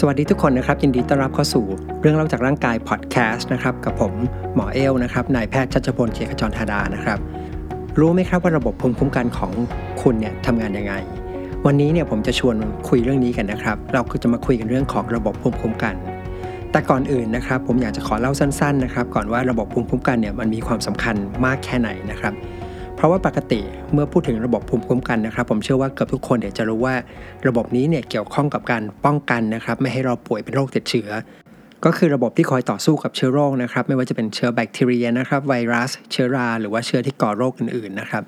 สวัสดีทุกคนนะครับ ยินดีต้อนรับเข้าสู่เรื่องเล่าจากร่างกายพอดแคสต์นะครับกับผมหมอเอลนะครับนายแพทย์ชัชพลเกียรติจรธาดานะครับ รู้ไหมครับว่าระบบภูมิคุ้มกันของคุณเนี่ยทำงานยังไง วันนี้เนี่ยผมจะชวนคุยเรื่องนี้กันนะครับ เราก็จะมาคุยกันเรื่องของระบบภูมิคุ้มกัน แต่ก่อนอื่นนะครับ ผมอยากจะขอเล่าสั้นๆนะครับก่อนว่าระบบภูมิคุ้มกันเนี่ยมันมีความสำคัญมากแค่ไหนนะครับ ราะว่าปกติเมื่อพูดถึงระบบภูมิคุ้มกันนะครับ ผมเชื่อว่าเกือบทุกคนเดี๋ยวจะรู้ว่าระบบนี้เนี่ยเกี่ยวข้องกับการป้องกันนะครับไม่ให้เราป่วยเป็นโรคติดเชื้อ ก็คือระบบที่คอยต่อสู้กับเชื้อโรคนะครับไม่ว่าจะเป็นเชื้อแบคทีเรียนะครับไวรัส เชื้อรา หรือว่าเชื้อที่ก่อโรคอื่นๆนะครับ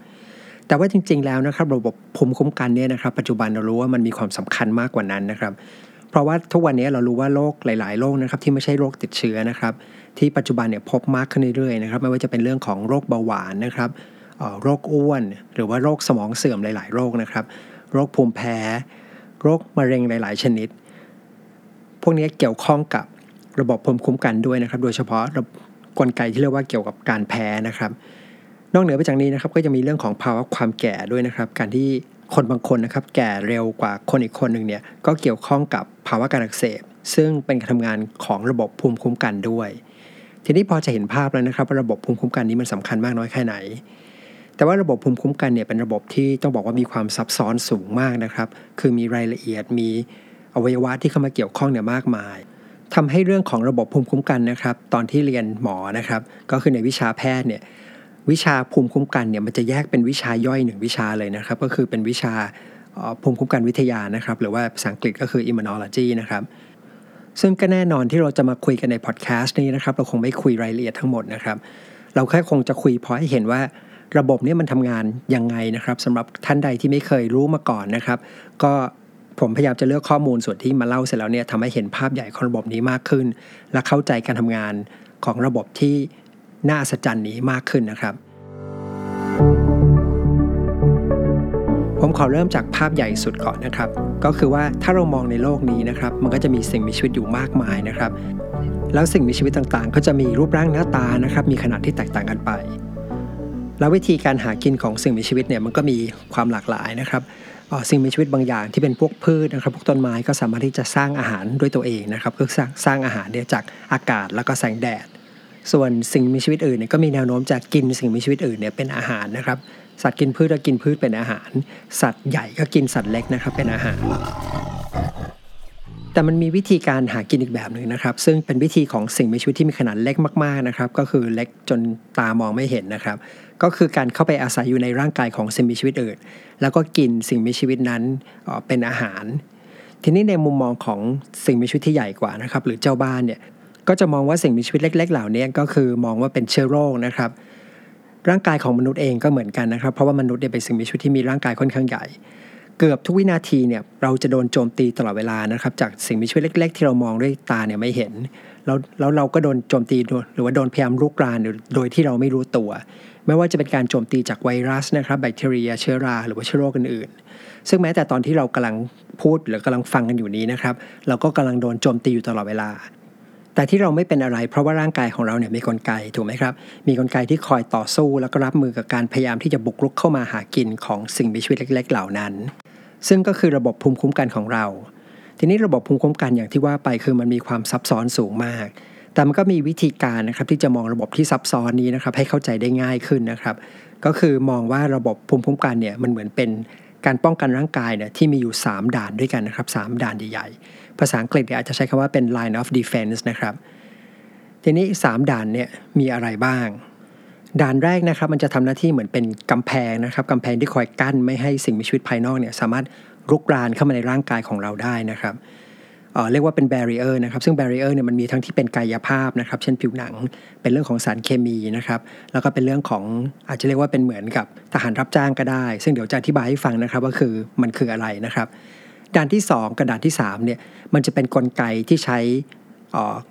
แต่ว่าจริง ๆแล้วนะครับระบบภูมิคุ้มกันเนี่ยนะครับปัจจุบันเรารู้ว่ามันมีความสำคัญมากกว่านั้นนะครับเพราะว่าทุกวันนี้เรารู้ว่าโรคหลาย ๆ โรคนะครับที่ไม่ใช่โรคติดเชื้อนะครับที่ปัจจุบันเนี่ยพบมากขึ้นเรื่อยๆนะครับไม่ว่าจะเป็นเรื่องของโรคเบาหวานนะครับ โรคอ้วน หรือว่าโรคสมองเสื่อมหลาย ๆ โรคนะครับ โรคภูมิแพ้ โรคมะเร็งหลาย ๆ ชนิด พวกนี้เกี่ยวข้องกับระบบภูมิคุ้มกันด้วยนะครับ โดยเฉพาะกลไกที่เรียกว่าเกี่ยวกับการแพ้นะครับ นอกเหนือไปจากนี้นะครับก็จะมีเรื่องของภาวะความแก่ด้วยนะครับ การที่คนบางคนนะครับแก่เร็วกว่าคนอีกคนหนึ่งเนี่ยก็เกี่ยวข้องกับภาวะการอักเสบ ซึ่งเป็นการทำงานของระบบภูมิคุ้มกันด้วย ทีนี้พอจะเห็นภาพแล้วนะครับว่าระบบภูมิคุ้มกันนี้มันสำคัญมากน้อยแค่ไหน แต่ว่าระบบภูมิคุ้มกันเนี่ยเป็นระบบที่ต้องบอกว่ามีความซับซ้อนสูงมากนะครับ คือมีรายละเอียดมีอวัยวะที่เข้ามาเกี่ยวข้องเนี่ยมากมายทำให้เรื่องของระบบภูมิคุ้มกันนะครับ ตอนที่เรียนหมอนะครับ ก็คือในวิชาแพทย์เนี่ยวิชาภูมิคุ้มกันเนี่ยมันจะแยกเป็นวิชาย่อยหนึ่งวิชาเลยนะครับ ก็คือเป็นวิชาภูมิคุ้มกันวิทยานะครับ หรือว่าภาษาอังกฤษก็คือ immunology นะครับซึ่งก็แน่นอนที่เราจะมาคุยกันในพอดแคสต์นี้นะครับ เราคงไม่คุยรายละเอียดทั้งหมดนะครับ เราแค่คงจะคุยพอให้เห็นว่า ระบบนี้มันทำงานยังไงนะครับสำหรับท่านใดที่ไม่เคยรู้มาก่อนนะครับ ก็ผมพยายามจะเลือกข้อมูลส่วนที่มาเล่าเสร็จแล้วเนี่ยทำให้เห็นภาพใหญ่ของระบบนี้มากขึ้น และเข้าใจการทำงานของระบบที่น่าอัศจรรย์นี้มากขึ้นนะครับ ผมขอเริ่มจากภาพใหญ่สุดก่อนนะครับ ก็คือว่าถ้าเรามองในโลกนี้นะครับ มันก็จะมีสิ่งมีชีวิตอยู่มากมายนะครับ แล้วสิ่งมีชีวิตต่างๆ ก็จะมีรูปร่างหน้าตานะครับ มีขนาดที่แตกต่างกันไป แล้ววิธีการหากินของสิ่งมีชีวิตเนี่ยมันก็มีความหลากหลายนะครับสิ่งมีชีวิตบางอย่างที่เป็นพวกพืชนะครับพวกต้นไม้ก็สามารถที่จะสร้างอาหารด้วยตัวเองนะครับคือสร้างสร้างอาหารเนี่ยจากอากาศแล้วก็แสงแดด ส่วนสิ่งมีชีวิตอื่นเนี่ยก็มีแนวโน้มจะกินสิ่งมีชีวิตอื่นเนี่ยเป็นอาหารนะครับสัตว์กินพืชก็กินพืชเป็นอาหาร สัตว์ใหญ่ก็กินสัตว์เล็กนะครับเป็นอาหาร แต่มันมีวิธีการหากินอีกแบบหนึ่งนะครับ ซึ่งเป็นวิธีของสิ่งมีชีวิตที่มีขนาดเล็กมากๆนะครับ ก็คือเล็กจนตามองไม่เห็นนะครับ ก็คือการเข้าไปอาศัยอยู่ในร่างกายของสิ่งมีชีวิตอื่น แล้วก็กินสิ่งมีชีวิตนั้นเป็นอาหาร ทีนี้ในมุมมองของสิ่งมีชีวิตที่ใหญ่กว่านะครับ หรือเจ้าบ้านเนี่ยก็จะมองว่าสิ่งมีชีวิตเล็ก ๆ เหล่านี้ก็คือมองว่าเป็นเชื้อโรคนะครับ ร่างกายของมนุษย์เองก็เหมือนกันนะครับ เพราะว่ามนุษย์เนี่ยเป็นสิ่งมีชีวิตที่มีร่างกายค่อนข้างใหญ่ เกือบทุกวินาทีเนี่ยเราจะโดนโจมตีตลอดเวลานะครับ จากสิ่งมีชีวิตเล็ก ๆ ที่เรามองด้วยตาเนี่ยไม่เห็น แล้วแล้วเราก็โดนโจมตีหรือว่าโดนพยายามลุกรานโดยที่เราไม่รู้ตัว ไม่ว่าจะเป็นการโจมตีจากไวรัสนะครับแบคทีเรียเชื้อรา หรือว่าเชื้อโรคอื่นๆ ซึ่งแม้แต่ตอนที่เรากำลังพูดหรือกำลังฟังกันอยู่นี้นะครับ เราก็กำลังโดนโจมตีอยู่ตลอดเวลาแต่ที่เราไม่เป็นอะไรเพราะว่าร่างกายของเราเนี่ยมีกลไกถูกไหมครับ มีกลไกที่คอยต่อสู้แล้วก็รับมือกับการพยายามที่จะบุกรุกเข้ามาหากินของสิ่งมีชีวิตเล็ก ๆ เหล่านั้น ซึ่งก็คือระบบภูมิคุ้มกันของเรา ทีนี้ระบบภูมิคุ้มกันอย่างที่ว่าไปคือมันมีความซับซ้อนสูงมาก แต่มันก็มีวิธีการนะครับที่จะมองระบบที่ซับซ้อนนี้นะครับให้เข้าใจได้ง่ายขึ้นนะครับ ก็คือมองว่าระบบภูมิคุ้มกันเนี่ยมันเหมือนเป็นการป้องกันร่างกายเนี่ยที่มีอยู่ 3 ด่านด้วยกันนะครับ3ด่านใหญ่ๆภาษาอังกฤษอาจจะใช้คำว่าเป็น line of defense นะครับทีนี้ 3 ด่านเนี่ยมีอะไรบ้าง ด่านแรกนะครับมันจะทำหน้าที่เหมือนเป็นกำแพงนะครับกำแพงที่คอยกั้นไม่ให้สิ่งมีชีวิตภายนอกเนี่ยสามารถรุกรานเข้ามาในร่างกายของเราได้นะครับเเรียกว่าเป็น barrier นะครับซึ่ง barrier เนี่ยมันมีทั้งที่เป็นกายภาพนะครับ เช่นผิวหนังเป็นเรื่องของสารเคมีนะครับ แล้วก็เป็นเรื่องของอาจจะเรียกว่าเป็นเหมือนกับทหารรับจ้างก็ได้ ซึ่งเดี๋ยวจะอธิบายให้ฟังนะครับว่าคือมันคืออะไรนะครับด่านที่ 2 กับด่านที่3เนี่ยมันจะเป็นนกลไกที่ใช้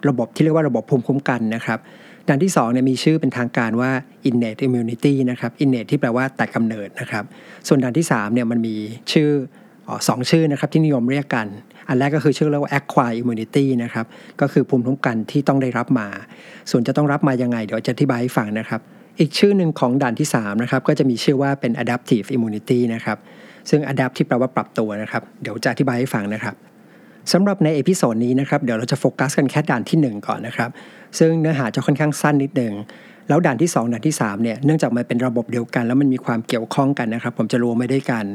ระบบที่เรียกว่าระบบภูมิคุ้มกันนะครับ ด่านที่2เนี่ยมีชื่อเป็นทางการว่า innate immunity นะครับ innate ที่แปลว่าแต่กำเนิดนะครับ ส่วนด่านที่3เนี่ยมันมีชื่อสองชื่อนะครับที่นิยมเรียกกัน อันแรกก็คือชื่อเรียกว่า acquired immunity นะครับก็คือภูมิคุ้มกันที่ต้องได้รับมา ส่วนจะต้องรับมายังไง เดี๋ยวจะอธิบายให้ฟังนะครับ อีกชื่อหนึ่งของด่านที่3นะครับก็จะมีชื่อว่าเป็น adaptive immunity นะครับซึ่ง adapt ที่แปลว่าปรับตัวนะครับ เดี๋ยวจะอธิบายให้ฟังนะครับ สำหรับใน episode นี้นะครับเดี๋ยวเราจะโฟกัสกันแค่ด่านที่ 1 ก่อนนะครับ ซึ่งเนื้อหาจะค่อนข้างสั้นนิดหนึ่งแล้วด่านที่ 2 ด่านที่3เนี่ยเนื่องจากมันเป็นระบบเดียวกัน แล้วมันมีความเกี่ยวข้องกันนะครับ ผมจะรวมไว้ด้วยกัน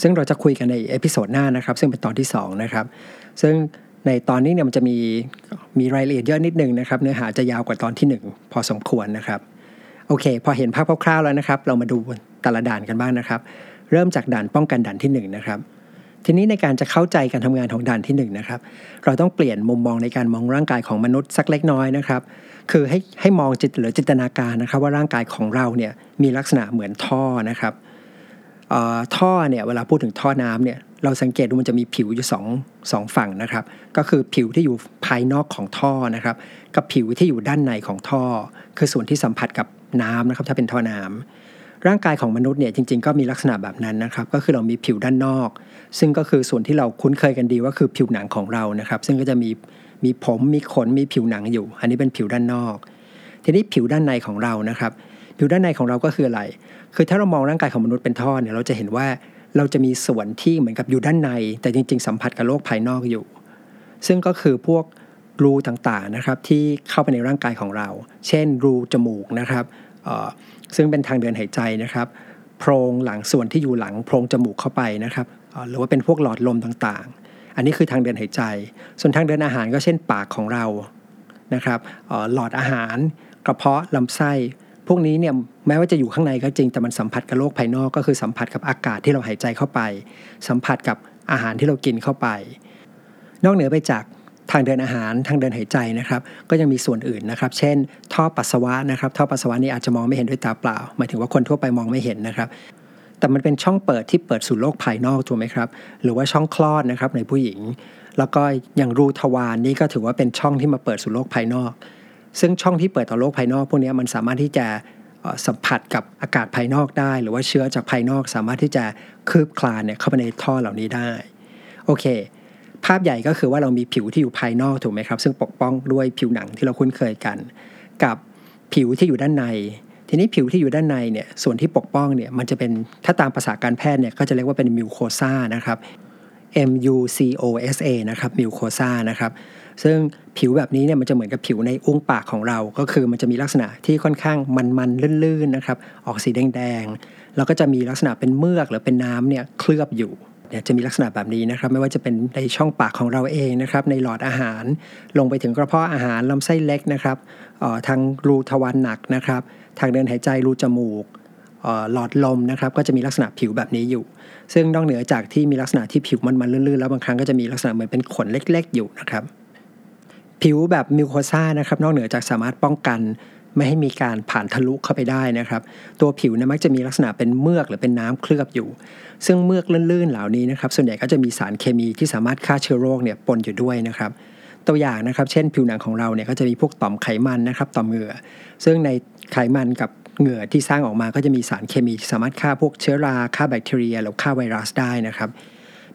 ซึ่งเราจะคุยกันใน episode หน้านะครับ ซึ่งเป็นตอนที่ 2 นะครับ ซึ่งในตอนนี้เนี่ยมันจะมีมีรายละเอียดเยอะนิดนึงนะครับ เนื้อหาจะยาวกว่าตอนที่ 1 พอสมควรนะครับ โอเค พอเห็นภาพคร่าวๆแล้วนะครับ เรามาดูแต่ละด่านกันบ้างนะครับ เริ่มจากด่านป้องกันด่านที่1นะครับ ทีนี้ในการจะเข้าใจการทำงานของด่านที่1นนะครับ เราต้องเปลี่ยนมุมมองในการมองร่างกายของมนุษย์สักเล็กน้อยนะครับ คือให้ให้มองจิตหรือจินตนาการนะครับ ว่าร่างกายของเราเนี่ยมีลักษณะเหมือนท่อนะครับท่อเนี่ยเวลาพูดถึงท่อน้ำเนี่ยเราสังเกตดูมันจะมีผิวอยู่สองสองฝั่งนะครับ ก็คือผิวที่อยู่ภายนอกของท่อนะครับ กับผิวที่อยู่ด้านในของท่อ คือส่วนที่สัมผัสกับน้ำนะครับ ถ้าเป็นท่อน้ำ ร่างกายของมนุษย์เนี่ยจริง ๆ ก็มีลักษณะแบบนั้นนะครับ ก็คือเรามีผิวด้านนอก ซึ่งก็คือส่วนที่เราคุ้นเคยกันดีว่าคือผิวหนังของเรานะครับ ซึ่งก็จะมีมีผมมีขนมีผิวหนังอยู่ อันนี้เป็นผิวด้านนอก ทีนี้ผิวด้านในของเรานะครับ ผิวด้านในของเราก็คืออะไร คือถ้าเรามองร่างกายของมนุษย์เป็นท่อเนี่ยเราจะเห็นว่าเราจะมีส่วนที่เหมือนกับอยู่ด้านใน แต่จริง ๆ สัมผัสกับโลกภายนอกอยู่ ซึ่งก็คือพวกรูต่างๆนะครับที่เข้าไปในร่างกายของเรา เช่นรูจมูกนะครับ ซึ่งเป็นทางเดินหายใจนะครับ โพรงหลังส่วนที่อยู่หลังโพรงจมูกเข้าไปนะครับหรือว่าเป็นพวกหลอดลมต่างๆ อันนี้คือทางเดินหายใจ ส่วนทางเดินอาหารก็เช่นปากของเรานะครับหลอดอาหารกระเพาะลำไส้ พวกนี้เนี่ยแม้ว่าจะอยู่ข้างในก็จริงแต่มันสัมผัสกับโลกภายนอกก็คือสัมผัสกับอากาศที่เราหายใจเข้าไป สัมผัสกับอาหารที่เรากินเข้าไป นอกเหนือไปจาก ทางเดินอาหารทางเดินหายใจนะครับ ก็ยังมีส่วนอื่นนะครับ เช่น ท่อปัสสาวะนะครับ ท่อปัสสาวะนี่อาจจะมองไม่เห็นด้วยตาเปล่า หมายถึงว่าคนทั่วไปมองไม่เห็นนะครับ แต่มันเป็นช่องเปิดที่เปิดสู่โลกภายนอกถูกไหมครับ หรือว่าช่องคลอดนะครับในผู้หญิง แล้วก็อย่างรูทวารนนี่ก็ถือว่าเป็นช่องที่มาเปิดสู่โลกภายนอก ซึ่งช่องที่เปิดต่อโลกภายนอก พวกนี้มันสามารถที่จะสัมผัสกับอากาศภายนอกได้ หรือว่าเชื้อจากภายนอกสามารถที่จะคืบคลานเนี่ยเข้าไปในท่อเหล่านี้ได้ โอเค ภาพใหญ่ก็คือว่าเรามีผิวที่อยู่ภายนอกถูกไหมครับ ซึ่งปกป้องด้วยผิวหนังที่เราคุ้นเคยกัน กับผิวที่อยู่ด้านใน ทีนี้ผิวที่อยู่ด้านในเนี่ยส่วนที่ปกป้องเนี่ยมันจะเป็นถ้าตามภาษาการแพทย์เนี่ยก็จะเรียกว่าเป็นมิวโคซานะครับ M U C O S A นะครับมิวโคซานะครับซึ่งผิวแบบนี้เนี่ยมันจะเหมือนกับผิวในอุ้งปากของเรา ก็คือมันจะมีลักษณะที่ค่อนข้างมันๆลื่นๆนะครับออกสีแดงๆแล้วก็จะมีลักษณะเป็นเมือกหรือเป็นน้ำเนี่ยเคลือบอยู่ เนี่ยจะมีลักษณะแบบนี้นะครับ ไม่ว่าจะเป็นในช่องปากของเราเองนะครับ ในหลอดอาหาร ลงไปถึงกระเพาะอาหารลำไส้เล็กนะครับทางรูทวารหนักนะครับ ทางเดินหายใจรูจมูกหลอดลมนะครับ ก็จะมีลักษณะผิวแบบนี้อยู่ ซึ่งนอกเหนือจากที่มีลักษณะที่ผิวมันๆลื่นๆแล้วบางครั้งก็จะมีลักษณะเหมือนเป็นขนเล็ก ๆ อยู่นะครับ ผิวแบบมิวโคซ่านะครับ นอกเหนือจากสามารถป้องกัน ไม่ให้มีการผ่านทะลุเข้าไปได้นะครับ ตัวผิวนะมักจะมีลักษณะเป็นเมือกหรือเป็นน้ำเคลือบอยู่ ซึ่งเมือกลื่นๆเหล่านี้นะครับ ส่วนใหญ่ก็จะมีสารเคมีที่สามารถฆ่าเชื้อโรคเนี่ยปนอยู่ด้วยนะครับ ตัวอย่างนะครับ เช่นผิวหนังของเราเนี่ยก็จะมีพวกต่อมไขมันนะครับต่อมเหงื่อ ซึ่งในไขมันกับเหงื่อที่สร้างออกมาก็จะมีสารเคมีที่สามารถฆ่าพวกเชื้อราฆ่าแบคทีเรียหรือฆ่าไวรัสได้นะครับ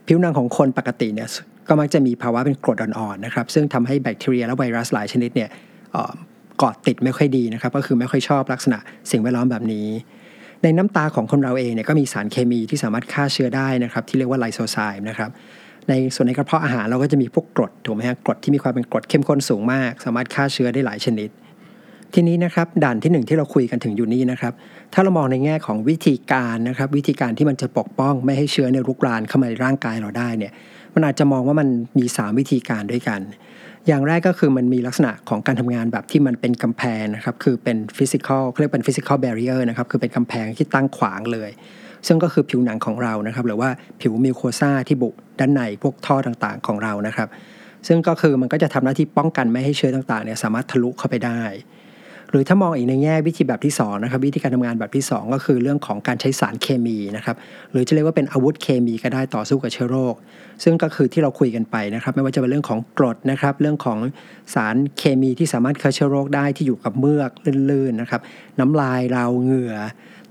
ผิวหนังของคนปกติเนี่ยก็มักจะมีภาวะเป็นกรดอ่อนๆนะครับซึ่งทำให้แบคทีเรียและไวรัสหลายชนิดเนี่ย เกาะติดไม่ค่อยดีนะครับ ก็คือไม่ค่อยชอบลักษณะสิ่งแวดล้อมแบบนี้ ในน้ำตาของคนเราเองเนี่ยก็มีสารเคมีที่สามารถฆ่าเชื้อได้นะครับ ที่เรียกว่าไลโซไซม์นะครับในส่วนในกระเพาะอาหารเราก็จะมีพวกกรดถูกไหมฮะกรดที่มีความเป็นกรดเข้มข้นสูงมาก สามารถฆ่าเชื้อได้หลายชนิด ทีนี้นะครับด่านที่ 1 ที่เราคุยกันถึงอยู่นี้นะครับถ้าเรามองในแง่ของวิธีการนะครับ วิธีการที่มันจะปกป้องไม่ให้เชื้อในรุกรานเข้ามาในร่างกายเราได้เนี่ยมันอาจจะมองว่ามันมี 3 วิธีการด้วยกัน อย่างแรกก็คือมันมีลักษณะของการทำงานแบบที่มันเป็นกำแพงนะครับคือเป็น physical เรียกเป็น physical barrier นะครับคือเป็นกำแพงที่ตั้งขวางเลย ซึ่งก็คือผิวหนังของเรานะครับหรือว่าผิว mucosa ที่บุด้านในพวกท่อต่างๆของเรานะครับ ซึ่งก็คือมันก็จะทำหน้าที่ป้องกันไม่ให้เชื้อต่างๆเนี่ยสามารถทะลุเข้าไปได้ หรือถ้ามองอีกในแง่วิธีแบบที่2นะครับวิธีการทำงานแบบที่ 2 ก็คือเรื่องของการใช้สารเคมีนะครับหรือจะเรียกว่าเป็นอาวุธเคมีก็ได้ต่อสู้กับเชื้อโรค ซึ่งก็คือที่เราคุยกันไปนะครับไม่ว่าจะเป็นเรื่องของกรดนะครับเรื่องของสารเคมีที่สามารถฆ่าเชื้อโรคได้ที่อยู่กับเมือกลื่นๆนะครับน้ำลายเราเหงื่อ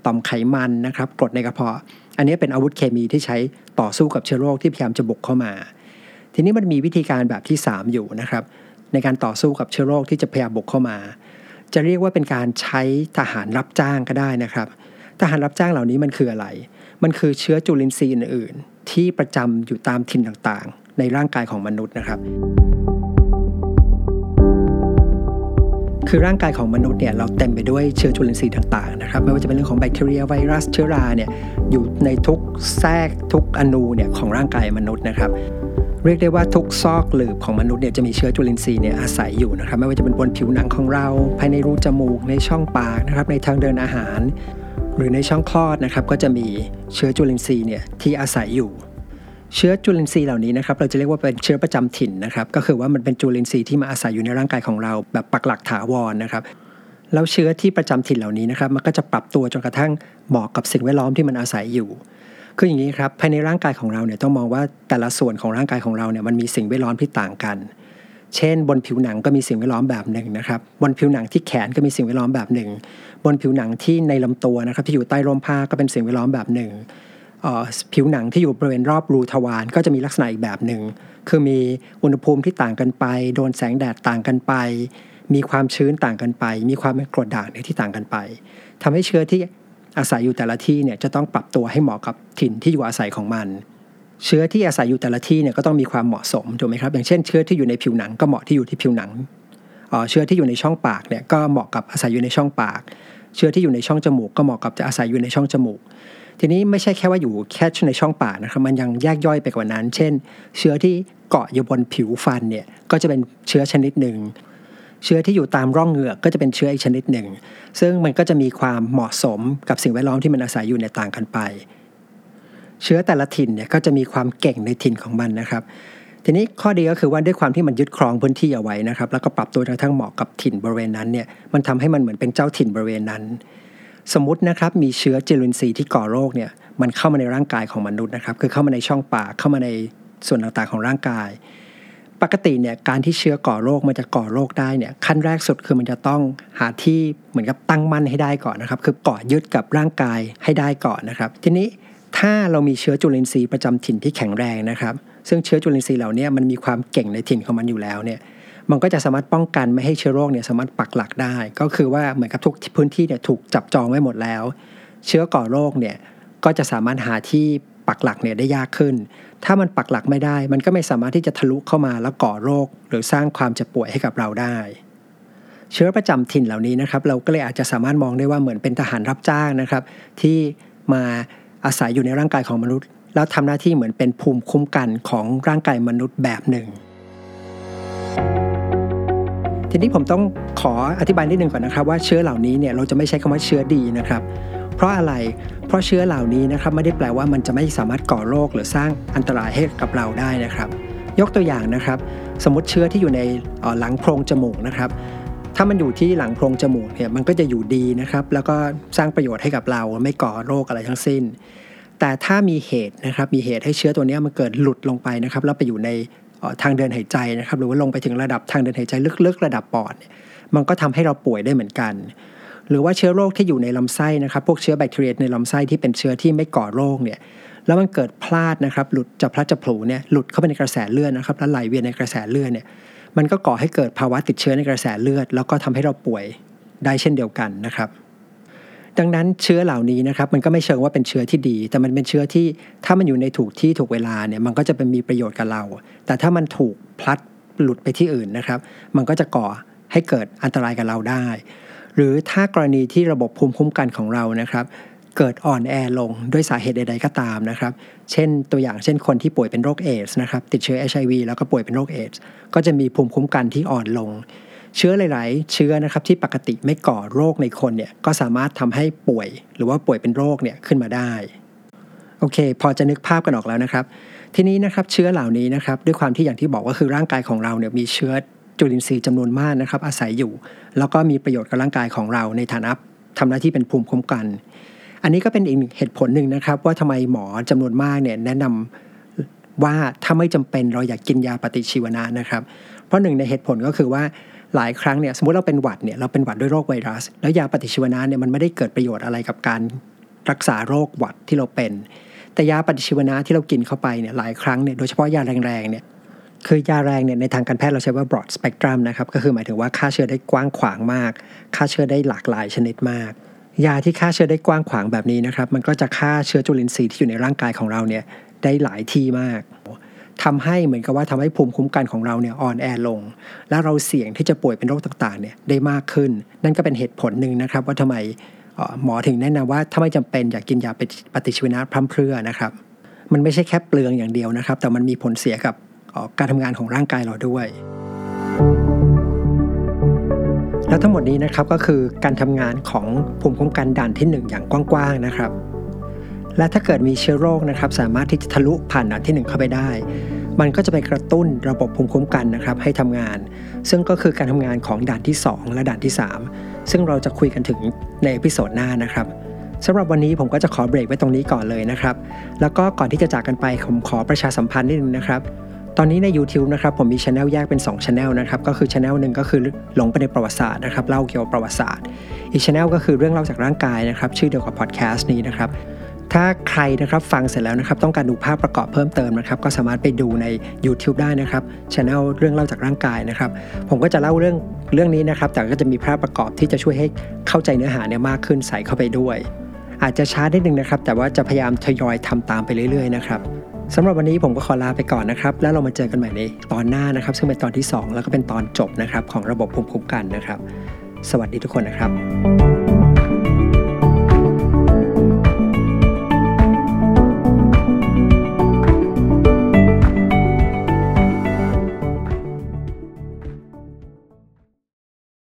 ต่อมไขมันนะครับกรดในกระเพาะ อันนี้เป็นอาวุธเคมีที่ใช้ต่อสู้กับเชื้อโรคที่พยายามจะบุกเข้ามา ทีนี้มันมีวิธีการแบบที่ 3 อยู่นะครับในการต่อสู้กับเชื้อโรคที่จะพยายามบุกเข้ามา จะเรียกว่าเป็นการใช้ทหารรับจ้างก็ได้นะครับ ทหารรับจ้างเหล่านี้มันคืออะไร มันคือเชื้อจุลินทรีย์อื่น ๆ ที่ประจำอยู่ตามถิ่นต่างๆ ในร่างกายของมนุษย์นะครับ คือร่างกายของมนุษย์เนี่ยเราเต็มไปด้วยเชื้อจุลินทรีย์ต่างๆนะครับไม่ว่าจะเป็นเรื่องของแบคทีเรียไวรัสเชื้อราเนี่ยอยู่ในทุกแทรกทุกอนูเนี่ยของร่างกายมนุษย์นะครับ เรียกได้ว่าทุกซอกหลืบของมนุษย์เนี่ยจะมีเชื้อจุลินทรีย์เนี่ยอาศัยอยู่นะครับไม่ว่าจะเป็นบนผิวหนังของเรา ภายในรูจมูกในช่องปากนะครับในทางเดินอาหาร หรือในช่องคลอดนะครับก็จะมีเชื้อจุลินทรีย์เนี่ยที่อาศัยอยู่ เชื้อจุลินทรีย์เหล่านี้นะครับเราจะเรียกว่าเป็นเชื้อประจำถิ่นนะครับก็คือว่ามันเป็นจุลินทรีย์ที่มาอาศัยอยู่ในร่างกายของเราแบบปักหลักถาวรนะครับแล้วเชื้อที่ประจำถิ่นเหล่านี้นะครับมันก็จะปรับตัวจนกระทั่งเหมาะกับสิ่งแวดล้อมที่มันอาศัยอยู่ คืออย่างนี้ครับภายในร่างกายของเราเนี่ยต้องมองว่าแต่ละส่วนของร่างกายของเราเนี่ยมันมีสิ่งแวดล้อมที่ต่างกัน เช่น บนผิวหนังก็มีสิ่งแวดล้อมแบบหนึ่งนะครับ บนผิวหนังที่แขนก็มีสิ่งแวดล้อมแบบหนึ่ง บนผิวหนังที่ในลำตัวนะครับที่อยู่ใต้ร่มผ้าก็เป็นสิ่งแวดล้อมแบบหนึ่งผิวหนังที่อยู่บริเวณรอบรูทวารก็จะมีลักษณะอีกแบบหนึ่ง คือมีอุณหภูมิที่ต่างกันไป โดนแสงแดดต่างกันไป มีความชื้นต่างกันไป มีความเป็นกรดด่างที่ต่างกันไปทำให้เชื้อที่ อาศัยอยู่แต่ละที่เนี่ยจะต้องปรับตัวให้เหมาะกับถิ่นที่อยู่อาศัยของมัน เชื้อที่อาศัยอยู่แต่ละที่เนี่ยก็ต้องมีความเหมาะสมถูกไหมครับ อย่างเช่นเชื้อที่อยู่ในผิวหนังก็เหมาะที่อยู่ที่ผิวหนังเชื้อที่อยู่ในช่องปากเนี่ยก็เหมาะกับอาศัยอยู่ในช่องปาก เชื้อที่อยู่ในช่องจมูกก็เหมาะกับจะอาศัยอยู่ในช่องจมูก ทีนี้ไม่ใช่แค่ว่าอยู่แค่ในช่องปากนะครับมันยังแยกย่อยไปกว่านั้น เช่น เชื้อที่เกาะอยู่บนผิวฟันเนี่ยก็จะเป็นเชื้อชนิดหนึ่ง เชื้อที่อยู่ตามร่องเหงือกก็จะเป็นเชื้ออีกชนิดหนึ่ง ซึ่งมันก็จะมีความเหมาะสมกับสิ่งแวดล้อมที่มันอาศัยอยู่ในต่างกันไป เชื้อแต่ละถิ่นเนี่ยก็จะมีความเก่งในถิ่นของมันนะครับทีนี้ข้อดีก็คือว่าด้วยความที่มันยึดครองพื้นที่เอาไว้นะครับ แล้วก็ปรับตัวจนกระทั่งเหมาะกับถิ่นบริเวณนั้นเนี่ยมันทำให้มันเหมือนเป็นเจ้าถิ่นบริเวณนั้น สมมตินะครับมีเชื้อจุลินทรีย์ที่ก่อโรคเนี่ยมันเข้ามาในร่างกายของมนุษย์นะครับคือเข้ามาในช่องปากเข้ามาในส่วนต่างๆของร่างกาย ปกติเนี่ยการที่เชื้อก่อโรคมันจะก่อโรคได้เนี่ยขั้นแรกสุดคือมันจะต้องหาที่เหมือนกับตั้งมั่นให้ได้ก่อนนะครับ คือเกาะยึดกับร่างกายให้ได้ก่อนนะครับ ทีนี้ถ้าเรามีเชื้อจุลินทรีย์ประจำถิ่นที่แข็งแรงนะครับ ซึ่งเชื้อจุลินทรีย์เหล่านี้มันมีความเก่งในถิ่นของมันอยู่แล้วเนี่ยมันก็จะสามารถป้องกันไม่ให้เชื้อโรคเนี่ยสามารถปักหลักได้ ก็คือว่าเหมือนกับทุกพื้นที่เนี่ยถูกจับจองไว้หมดแล้ว เชื้อก่อโรคเนี่ยก็จะสามารถหาที่ ปักหลักเนี่ยได้ยากขึ้น ถ้ามันปักหลักไม่ได้ มันก็ไม่สามารถที่จะทะลุเข้ามาแล้วก่อโรค หรือสร้างความเจ็บป่วยให้กับเราได้ เชื้อประจำถิ่นเหล่านี้นะครับ เราก็เลยอาจจะสามารถมองได้ว่าเหมือนเป็นทหารรับจ้างนะครับ ที่มาอาศัยอยู่ในร่างกายของมนุษย์ แล้วทำหน้าที่เหมือนเป็นภูมิคุ้มกันของร่างกายมนุษย์แบบหนึ่งทีนี้ผมต้องขออธิบายนิดนึงก่อนนะครับว่าเชื้อเหล่านี้เนี่ยเราจะไม่ใช้คำว่าเชื้อดีนะครับ เพราะอะไร เพราะเชื้อเหล่านี้นะครับไม่ได้แปลว่ามันจะไม่สามารถก่อโรคหรือสร้างอันตรายให้กับเราได้นะครับ ยกตัวอย่างนะครับ สมมติเชื้อที่อยู่ในหลังโพรงจมูกนะครับถ้ามันอยู่ที่หลังโพรงจมูกเนี่ยมันก็จะอยู่ดีนะครับแล้วก็สร้างประโยชน์ให้กับเราไม่ก่อโรคอะไรทั้งสิ้น แต่ถ้ามีเหตุนะครับมีเหตุให้เชื้อตัวนี้มันเกิดหลุดลงไปนะครับแล้วไปอยู่ในทางเดินหายใจนะครับหรือว่าลงไปถึงระดับทางเดินหายใจลึกๆ ระดับปอด มันก็ทำให้เราป่วยได้เหมือนกัน หรือว่าเชื้อโรคที่อยู่ในลำไส้นะครับพวกเชื้อแบคทีเรียในลำไส้ที่เป็นเชื้อที่ไม่ก่อโรคเนี่ยแล้วมันเกิดพลาดนะครับหลุดจะพลัดจะผลูเนี่ยหลุดเข้าไปในกระแสเลือดนะครับแล้วไหลเวียนในกระแสเลือดเนี่ยมันก็ก่อให้เกิดภาวะติดเชื้อในกระแสเลือด แล้วก็ทำให้เราป่วยได้เช่นเดียวกันนะครับ ดังนั้นเชื้อเหล่านี้นะครับมันก็ไม่เชิงว่าเป็นเชื้อที่ดี แต่มันเป็นเชื้อที่ถ้ามันอยู่ในถูกที่ถูกเวลาเนี่ยมันก็จะเป็นมีประโยชน์กับเรา แต่ถ้ามันถูกพลัดหลุดไปที่อื่นนะครับ มันก็จะก่อให้เกิดอันตรายกับเราได้ หรือถ้ากรณีที่ระบบภูมิคุ้มกันของเรานะครับเกิดอ่อนแอลงด้วยสาเหตุใด ๆ ก็ตามนะครับ เช่นตัวอย่างเช่นคนที่ป่วยเป็นโรคเอดส์นะครับติดเชื้อ HIV แล้วก็ป่วยเป็นโรคเอดส์ก็จะมีภูมิคุ้มกันที่อ่อนลง เชื้อหลาย ๆ เชื้อนะครับที่ปกติไม่ก่อโรคในคนเนี่ยก็สามารถทำให้ป่วย หรือว่าป่วยเป็นโรคเนี่ยขึ้นมาได้ โอเค พอจะนึกภาพกันออกแล้วนะครับ ทีนี้นะครับเชื้อเหล่านี้นะครับด้วยความที่อย่างที่บอกว่าคือร่างกายของเราเนี่ยมีเชื้อ จุลินทรีย์จำนวนมากนะครับ อาศัยอยู่ แล้วก็มีประโยชน์กับร่างกายของเราในฐานะทำหน้าที่เป็นภูมิคุ้มกัน อันนี้ก็เป็นอีกเหตุผลหนึ่งนะครับ ว่าทำไมหมอจำนวนมากเนี่ยแนะนำว่าถ้าไม่จำเป็นเราอยากกินยาปฏิชีวนะนะครับ เพราะหนึ่งในเหตุผลก็คือว่าหลายครั้งเนี่ยสมมติเราเป็นหวัดเนี่ยเราเป็นหวัดด้วยโรคไวรัส แล้วยาปฏิชีวนะเนี่ยมันไม่ได้เกิดประโยชน์อะไรกับการรักษาโรคหวัดที่เราเป็น แต่ยาปฏิชีวนะที่เรากินเข้าไปเนี่ยหลายครั้งเนี่ยโดยเฉพาะยาแรงๆเนี่ย คือยาแรงเนี่ยในทางการแพทย์เราใช้ว่า broad spectrum นะครับก็คือหมายถึงว่าฆ่าเชื้อได้กว้างขวางมากฆ่าเชื้อได้หลากหลายชนิดมาก ยาที่ฆ่าเชื้อได้กว้างขวางแบบนี้นะครับมันก็จะฆ่าเชื้อจุลินทรีย์ที่อยู่ในร่างกายของเราเนี่ยได้หลายที่มากทำให้เหมือนกับว่าทำให้ภูมิคุ้มกันของเราเนี่ยอ่อนแอลง และเราเสี่ยงที่จะป่วยเป็นโรคต่างๆเนี่ยได้มากขึ้น นั่นก็เป็นเหตุผลหนึ่งนะครับ ว่าทำไมหมอถึงแนะนำว่าถ้าไม่จำเป็นอยากกินยาปฏิชีวนะพร่ำเพรื่อนะครับ มันไม่ใช่แค่เปลืองอย่างเดียวนะครับ แต่มันมีผลเสียกับ การทำงานของร่างกายเราด้วย แล้วทั้งหมดนี้นะครับก็คือการทำงานของภูมิคุ้มกันด่านที่ 1 อย่างกว้างๆนะครับ และถ้าเกิดมีเชื้อโรคนะครับ สามารถที่จะทะลุผ่านด่านที่ 1 เข้าไปได้ มันก็จะไปกระตุ้นระบบภูมิคุ้มกันนะครับ ให้ทำงาน ซึ่งก็คือการทำงานของด่านที่ 2 และด่านที่ 3 ซึ่งเราจะคุยกันถึงใน episode หน้านะครับสำหรับวันนี้ผมก็จะขอเบรกไว้ตรงนี้ก่อนเลยนะครับ แล้วก็ก่อนที่จะจากกันไปผมขอประชาสัมพันธ์นิดนึงนะครับ ตอนนี้ใน YouTube นะครับผมมีช anel แยกเป็น2ช anel นะครับก็คือช anel หนึ่งก็คือหลงไปในประวัติศาสตร์นะครับเล่าเกี่ยวกับประวัติศาสตร์ อีกช anel ก็คือเรื่องเล่าจากร่างกายนะครับชื่อเดียวกับพอดแคสต์นี้นะครับถ้าใครนะครับฟังเสร็จแล้วนะครับต้องการดูภาพประกอบเพิ่มเติมนะครับก็สามารถไปดูใน YouTube ได้นะครับช anel เรื่องเล่าจากร่างกายนะครับผมก็จะเล่าเรื่องเรื่องนี้นะครับแต่ก็จะมีภาพประกอบที่จะช่วยให้เข้าใจเนื้อหาเนี่ยมากขึ้นใส่เข้าไปด้วย อาจจะช้าได้หนึ่งนะครับแต่ว่าจะพยายามทยอยทำตามไปเรื่อยๆนะครับ สำหรับวันนี้ผมก็ขอลาไปก่อนนะครับ แล้วเรามาเจอกันใหม่ในตอนหน้านะครับ ซึ่งเป็นตอนที่ 2 แล้วก็เป็นตอนจบนะครับของระบบภูมิคุ้มกันนะครับ สวัสดีทุกคนนะครับ